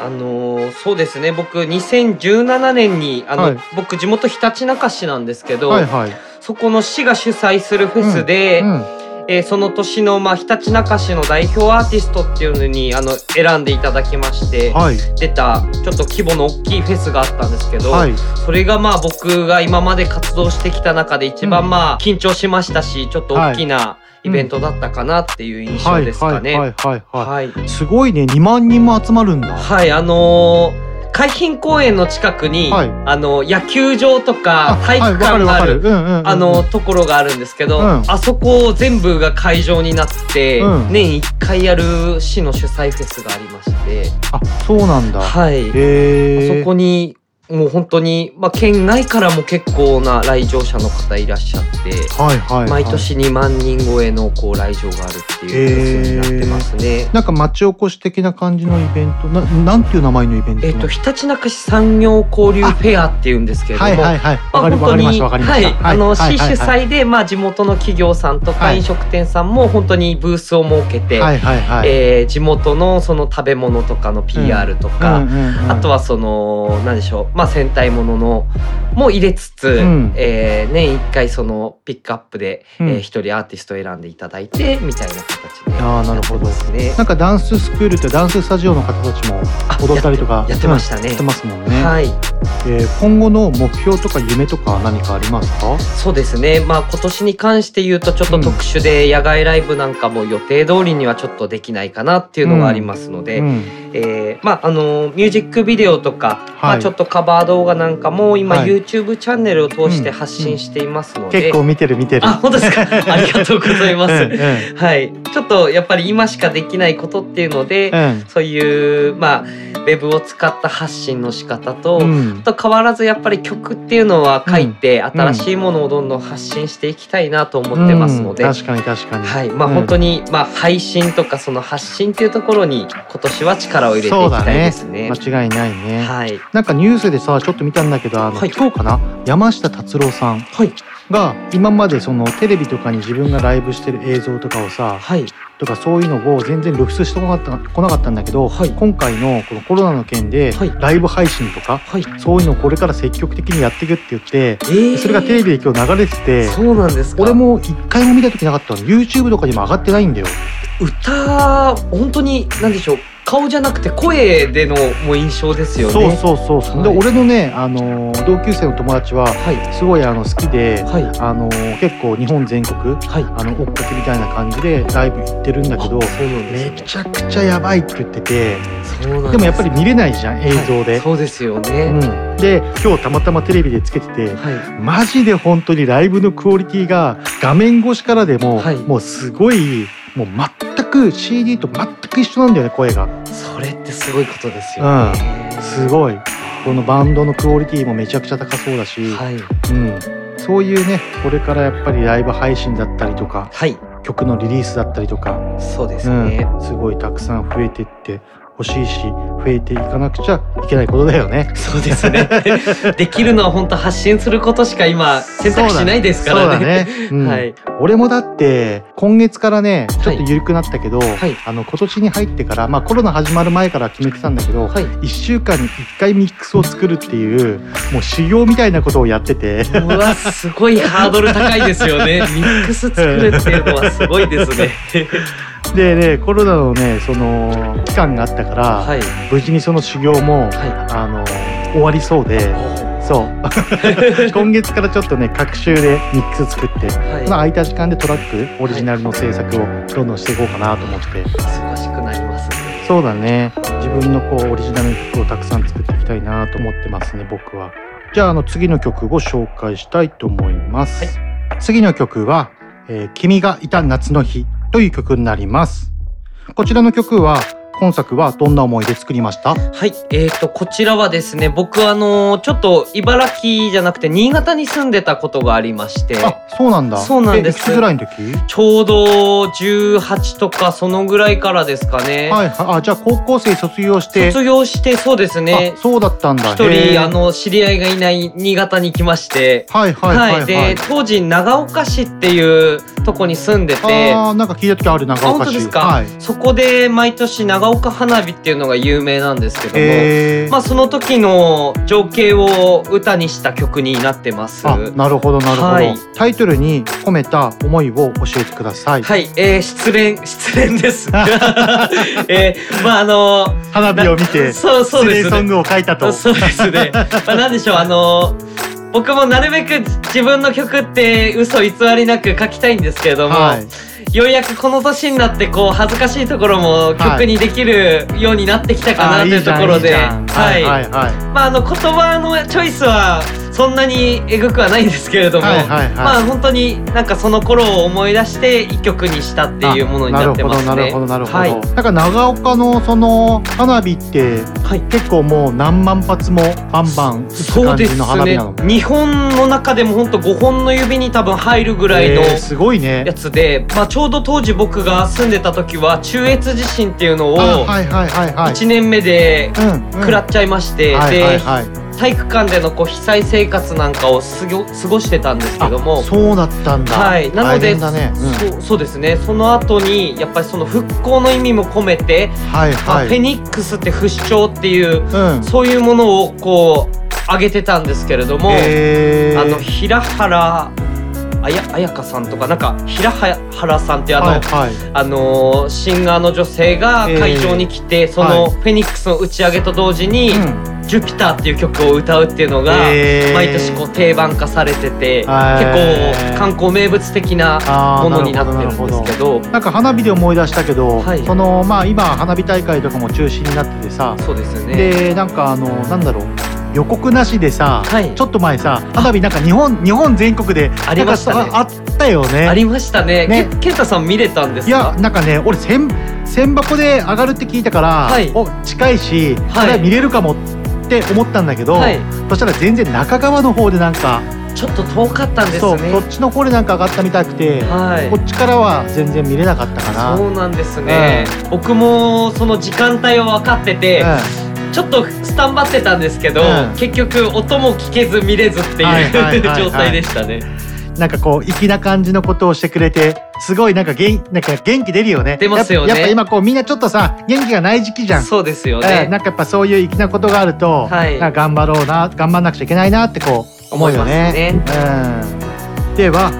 あのーそうですね。僕2017年にあの、はい。僕地元ひたちなか市なんですけど、はいはい。そこの市が主催するフェスで、うんえーその年の、まあ、ひたちなか市の代表アーティストっていうのにあの選んでいただきまして、はい。出たちょっと規模の大きいフェスがあったんですけど、はい。それがまあ僕が今まで活動してきた中で一番まあ緊張しましたしちょっと大きなイベントだったかなっていう印象ですかね。はいはいはいはい、はい。すごいね。2万人も集まるんだ。はい、あのー海浜公園の近くに、はい。あの野球場とかあ体育館があるあのところがあるんですけど、うん。あそこ全部が会場になって、うん。年1回やる市の主催フェスがありまして、あそうなんだ。はい、へえそこにもう本当に、まあ、県外からも結構な来場者の方いらっしゃって、はいはい、はい、毎年2万人超えのこう来場があるっていうフェスになってますね。なんか町おこし的な感じのイベント？ななんていう名前のイベント？えっと、ひたちなか市産業交流フェアっていうんですけれども、はいはいはい。まあわかりわかりましたわかりました。はい、あの、はい市主催で、まあ、地元の企業さんとはい。か飲食店さんも本当にブースを設けて、はいはいはい。えー地元のその食べ物とかの PR とか、うんうんうんあとはその何でしょう、まあ、戦隊もののも入れつつ、ん。えー年1回そのピックアップで一、うん。えー一人アーティストを選んでいただいてみたいな形でああなるほど。ね。なんかダンススクールってダンススタジオの方たちも踊ったりとかやってましたね。うんしてますもんね、はい。えー今後の目標とか夢とか何かありますか？そうですね、まあ、今年に関して言うとちょっと特殊で野外ライブなんかも予定通りにはちょっとできないかなっていうのがありますので、うん。えーまああのミュージックビデオとか、まあ、ちょっとカバー動画なんかも今、はい。YouTube チャンネルを通して発信していますので、結構見てる見てる。あ本当ですか？[LAUGHS] ありがとうございます。うんうん。はい、ちょっとやっぱり今しかできないことっていうので、うん。そういうまあウェブを使った発信の仕方と、と変わらずやっぱり曲っていうのは書いて、ん。新しいものをどんどん発信していきたいなと思ってますので、うん。確かに確かに。はい、まあうん。本当に、まあ配信とかその発信っていうところに今年は力を入れていきたいですね。間違いないね、はい。なんかニュースでさちょっと見たんだけどあの、はい。今日かな？山下達郎さんはい。が今までそのテレビとかに自分がライブしてる映像とかをさ、はい。とかそういうのを全然露出してこなかった来なかったんだけど、はい。今回のこのコロナの件で、はい。ライブ配信とか、はい。そういうのをこれから積極的にやっていくって言って、えー。それがテレビで今日流れててそうなんですか？俺も一回も見た時なかったの。YouTube とかにも上がってないんだよ。歌本当に何でしょう？顔じゃなくて声でのもう印象ですよね。そうそうそうそう、はいで俺のねあのー同級生の友達ははいすごいあの好きで、はいあのー結構日本全国はい。あの追っかけみたいな感じでライブ行ってるんだけどめねちゃくちゃやばいって言っててそうなんすでもやっぱり見れないじゃん映像で。そうですようね。ん、で今日たまたまテレビでつけててはい。マジで本当にライブのクオリティが画面越しからでも、はいもうすごいもう全く CD と全く一緒なんだよね声が。それってすごいことですうよん。ね。すごい。このバンドのクオリティもめちゃくちゃ高そうだし、はい。うん、そういうねこれからやっぱりライブ配信だったりとかはい。曲のリリースだったりとか、そうですうん。ね。すごいたくさん増えてってほしいし増えていかなくちゃいけないことだよね。そうですね。[LAUGHS] できるのは本当発信することしか今選択肢ないですからね。そうだね。うんはい俺もだって今月からねちょっと緩くなったけど、いあの今年に入ってからまあコロナ始まる前から決めてたんだけど、はい。1週間に1回ミックスを作るっていうもう修行みたいなことをやっててうわすごいハードル高いですよね。[LAUGHS] ミックス作るっていうのはすごいですね。でねコロナのねその期間があったから、はい。無事にその修行も、はあの終わりそうでそう。[LAUGHS] 今月からちょっとね各週でミックス作って、い。その空いた時間でトラックオリジナルの制作をどんどんしていこうかなと思って、忙しくなりますね。そうだね。自分のこうオリジナルの曲をたくさん作っていきたいなと思ってますね僕は。じゃああの次の曲を紹介したいと思います、次の曲は、えー君がいた夏の日」という曲になります。こちらの曲は今作はどんな思いで作りました？はい、えー、とこちらはですね僕あのちょっと茨城じゃなくて新潟に住んでたことがありまして。あそうなんだ。そうなんです。ぐらいの時？ちょうど18とかそのぐらいからですかね、はいはいあじゃあ高校生卒業して。卒業してそうですね。あそうだったんだ。一人あの知り合いがいない新潟に来まして。はいはいはいはい、で当時長岡市っていうとこに住んでて。あーなんか聞いた時ある長あ岡市。本当ですか、はい。そこで毎年長岡花火っていうのが有名なんですけども、へー。まあその時の情景を歌にした曲になってます。あなるほどなるほど、はい。タイトルに込めた思いを教えてください。はい、えー、失恋失恋です。[LAUGHS] えー、まああの花火を見てそうそうです失恋ソングを書いたと。そうですね。まあなんでしょうあの僕もなるべく自分の曲って嘘偽りなく書きたいんですけれども、はいようやくこの年になってこう恥ずかしいところも曲にできるようになってきたかなというところで、はい。はいはいまああの言葉のチョイスはそんなにえぐくはないんですけれども、はいはいはい。まあ本当になんかその頃を思い出して一曲にしたっていうものになってますね。なるほどなるほどなるほど、はい。なんか長岡のその花火って、結構もう何万発もバンバン打つ感じそうですね。の花火なの。日本の中でも本当5本の指に多分入るぐらいのえーすごいね。やつで、まあちょうど当時僕が住んでた時は中越地震っていうのをあはいはいはいはい。1年目で食らっちゃいまして、ではい体育館でのこう被災生活なんかを過ご過ごしてたんですけども。そうだったんだ。はい、なので、ね、うん。そうそうですね。その後にやっぱりその復興の意味も込めて、はいまあはいフェニックスって不死鳥っていう、うん。そういうものをこう上げてたんですけれども、あの平原あや彩香さんとかなんか平原さんっていうあの、はいはい。あのーシンガーの女性が会場に来て、そのはいフェニックスの打ち上げと同時に「ジュピター」っていう曲を歌うっていうのが毎年こう定番化されてて結へー構観光名物的なものになってるんですけど。なんか花火で思い出したけど、はい。そのまあ今花火大会とかも中止になっててさ。そうですよね。でなんかあのなんだろう予告なしでさ、ちょっと前さ花火なんか日本日本全国でありましたね。ああったよね。ありましたね。ね。け健太さん見れたんですいかやなんかね俺千千箱で上がるって聞いたから、はい。お近いしこれは見れるかもって思ったんだけど、はい。そしたら全然中川の方でなんかちょっと遠かったんですそうねそっちの方でなんか上がったみたくて、はい。こっちからは全然見れなかったかなそうなんですね、僕もその時間帯は分かってて、ちょっとスタンバってたんですけど、うん。結局音も聞けず見れずっていう、[LAUGHS] 状態でしたね。なんかこう粋な感じのことをしてくれてすごいなんか元なんか元気出るよね。出ますよね。やっぱやっぱ今こうみんなちょっとさ元気がない時期じゃん。そうですよえねーなんかやっぱそういう粋なことがあると、はい。頑張ろうな頑張んなくちゃいけないなってこう思うよね。うん、では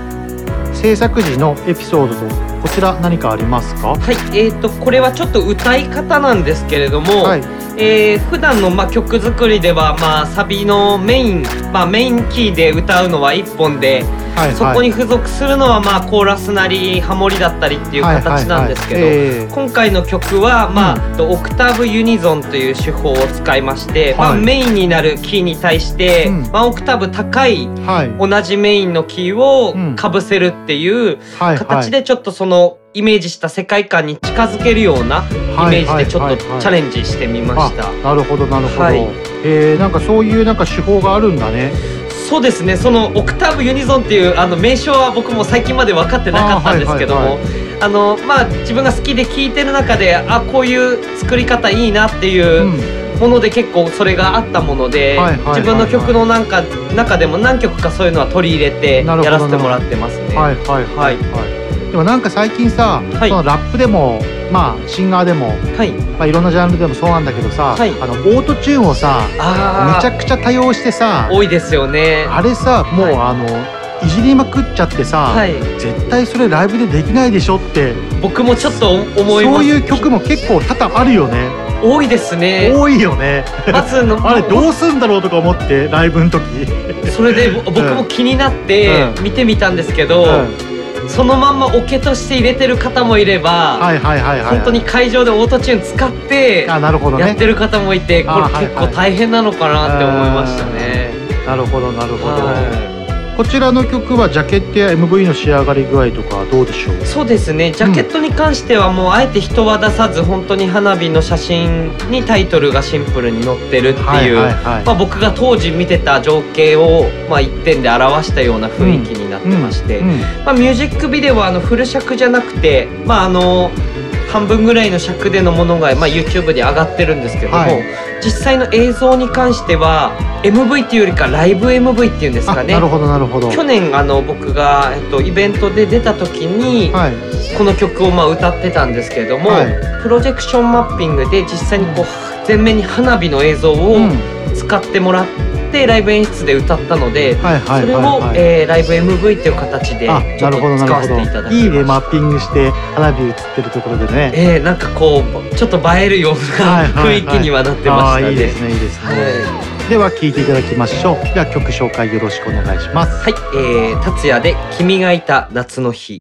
制作時のエピソードとこちら何かありますか？はい。えー、とこれはちょっと歌い方なんですけれども、はいえー普段のまあ曲作りではまあサビのメイン、まあ、メインキーで歌うのは1本で、はいはい。そこに付属するのはまあコーラスなりハモリだったりっていう形なんですけど、はいはいはい。えー今回の曲は、まあとオクターブユニゾンという手法を使いまして、まあ、はいメインになるキーに対して、まあ、オクターブ高い同じメインのキーをかぶせるっていう形でちょっとそのイメージした世界観に近づけるようなイメージでちょっとチャレンジしてみました。あなるほどなるほど、はい。えーなんかそういうなんか手法があるんだね。そうですねそのオクターブユニゾンっていうあの名称は僕も最近まで分かってなかったんですけどもあのまあ自分が好きで聴いてる中であこういう作り方いいなっていうもので結構それがあったもので、自分の曲のなんか中でも何曲かそういうのは取り入れてやらせてもらってますね。はいはいはい。はい、でもなんか最近さ、そのラップでもまあシンガーでも、はい。まあ、いろんなジャンルでもそうなんだけどさ、はい。あのオートチューンをさめちゃくちゃ多用してさ多いですよね。あれさもう、あのいじりまくっちゃってさ、はい。絶対それライブでできないでしょって僕もちょっと思います。そういう曲も結構多々あるよね。多いですね。多いよね。まずの [LAUGHS] あれどうすんだろうとか思ってライブの時。それでぼ僕も気になって見てみたんですけど、そのまんまオケとして入れてる方もいれば、はいはいはいはい。本当に会場でオートチューン使ってあなるほどね。やってる方もいて、これ結構大変なのかなって思いましたね。なるほどなるほど、こちらの曲はジャケットや MV の仕上がり具合とかどうでしょう？そうですね。ジャケットに関してはもうあえて人は出さず本当に花火の写真にタイトルがシンプルに載ってるっていう、まあ、僕が当時見てた情景をまあ一点で表したような雰囲気になってまして、まあ、ミュージックビデオはあのフル尺じゃなくてまああの半分ぐらいの尺でのものが、まあ、YouTube で上がってるんですけども、はい、実際の映像に関しては MV っていうよりかライブ MV っていうんですかね。なるほどなるほど。去年あの僕が、えっと、イベントで出た時に、はい、この曲をまあ歌ってたんですけれども、はい、プロジェクションマッピングで実際にこう前面に花火の映像を使ってもらって。でライブ演出で歌ったので、はいはい、それを、えー、ライブ MV っていう形でちょっと使わせていただきまいいねマッピングして花火映ってるところでね。えー、なんかこうちょっと映えるような雰囲気にはなってましたね、いいですねいいですね、はい、では聴いていただきましょう。では曲紹介よろしくお願いします。はい、えー、達也で君がいた夏の日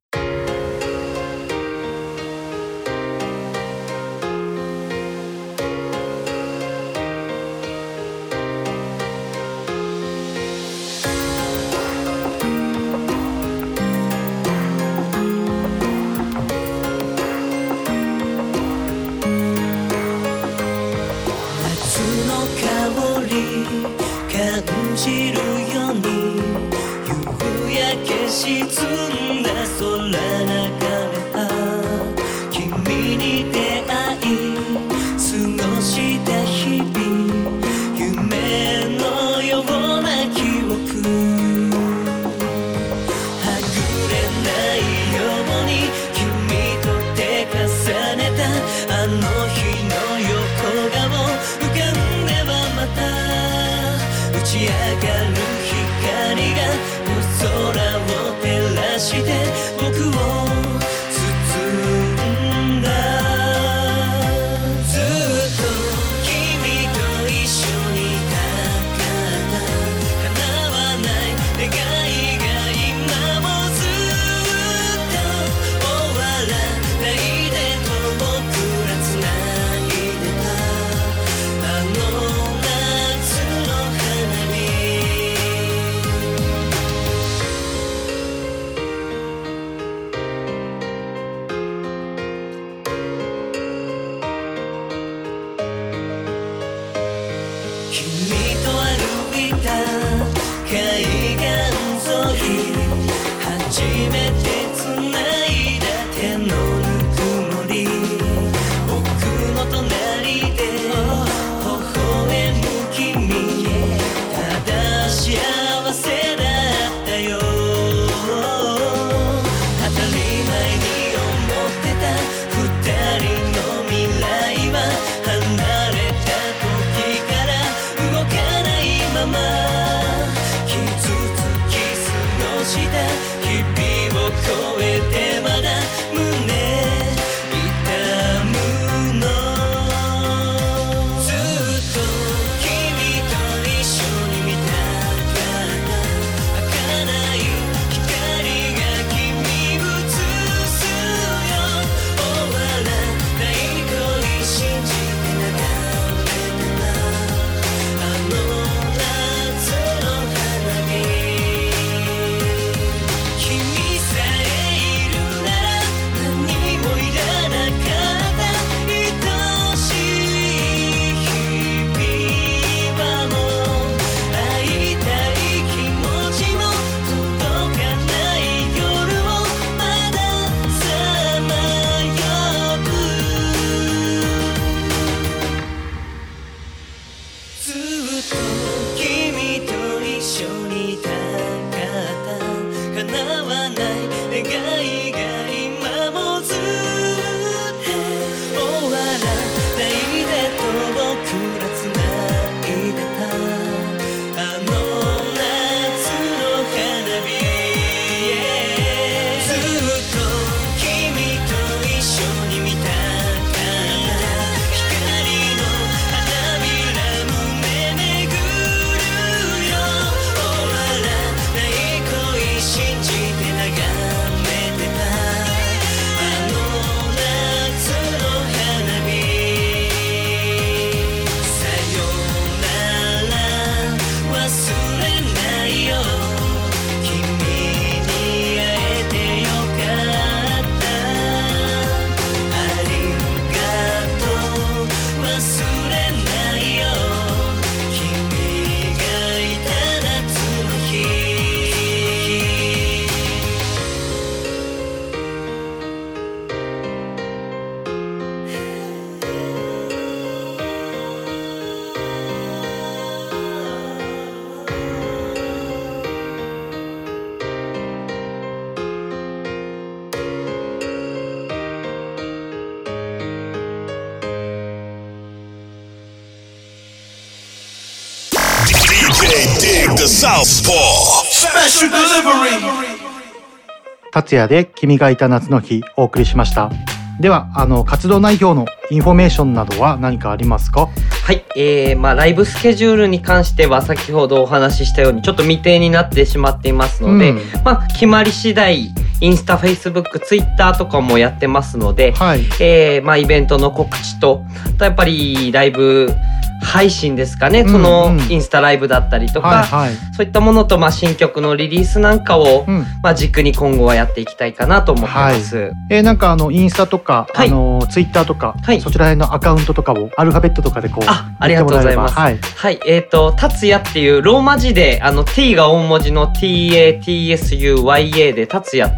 達也で君がいた夏の日お送りしました。ではあの活動内容のインフォメーションなどは何かありますか？はい、えー、まあライブスケジュールに関しては先ほどお話ししたようにちょっと未定になってしまっていますので、うん。まあ決まり次第インスタ、フェイスブック、ツイッターとかもやってますので、はい。えーまあイベントの告知と、あとやっぱりライブ配信ですかね、そのうん。うんインスタライブだったりとか、はいはい。そういったものとまあ新曲のリリースなんかを、うん。まあ軸に今後はやっていきたいかなと思ってます。えーなんかあのインスタとか、はい。あのツイッターとか、そちらへのアカウントとかをアルファベットとかでこうあありがとうございます。言ってもらえれば。はい、えっ、と、達也っていうローマ字で、あの T が大文字の TATSUYA で達也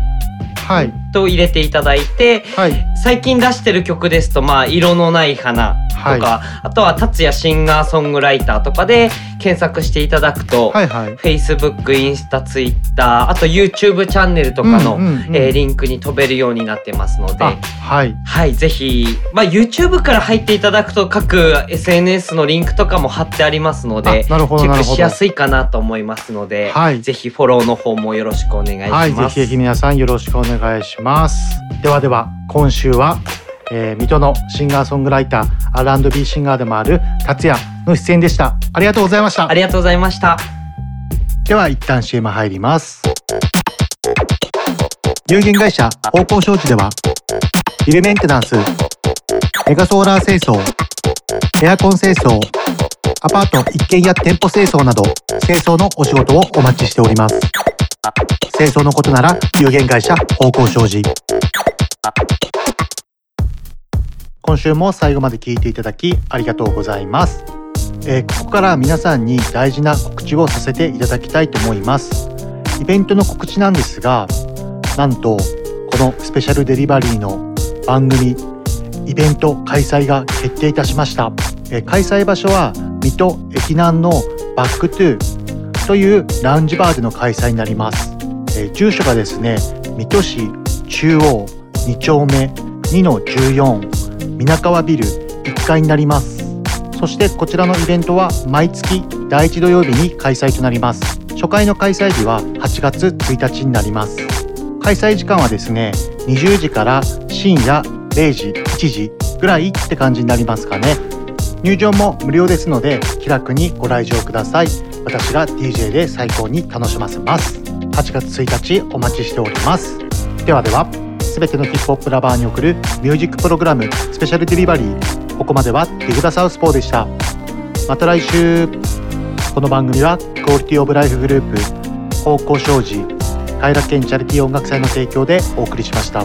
はい。と入れていただいて、最近出してる曲ですと、まあ、色のない花とか、あとは達也シンガーソングライターとかで検索していただくと、はいはい Facebook、インスタ、Twitter、あと YouTube チャンネルとかの、うんうんうんえーリンクに飛べるようになってますので、はい。はい、ぜひ、まあ、YouTube から入っていただくと各 SNS のリンクとかも貼ってありますので、あなるほどチェックしやすいかなと思いますので、はいぜひフォローの方もよろしくお願いします。はい、ぜひぜひ皆さんよろしくお願いします。ではでは、今週は、えー、水戸のシンガーソングライター、R&B シンガーでもある達也の出演でした。ありがとうございました。ありがとうございました。では一旦 CM 入ります。有限会社方向商事では、ビルメンテナンス、メガソーラー清掃、エアコン清掃、アパート一軒家店舗清掃など、清掃のお仕事をお待ちしております。清掃のことなら有限会社方向商事。今週も最後まで聞いていただきありがとうございます。えーここから皆さんに大事な告知をさせていただきたいと思います。イベントの告知なんですが、なんとこのスペシャルデリバリーの番組イベント開催が決定いたしました。えー開催場所は水戸駅南のバックトゥーというラウンジバーでの開催になります。えー住所がですね、水戸市中央2丁目2の14皆川ビル1階になります。そしてこちらのイベントは毎月第1土曜日に開催となります。初回の開催日は8月1日になります。開催時間はですね、20時から深夜0時、1時ぐらいって感じになりますかね。入場も無料ですので気楽にご来場ください。私が DJ で最高に楽しませます。8月1日お待ちしております。ではでは、全てのヒップホップラバーに送るミュージックプログラムスペシャルデリバリー。ここまではディグダサウスポーでした。また来週。この番組はクオリティオブライフグループ、方向障子、偕楽園チャリティー音楽祭の提供でお送りしました。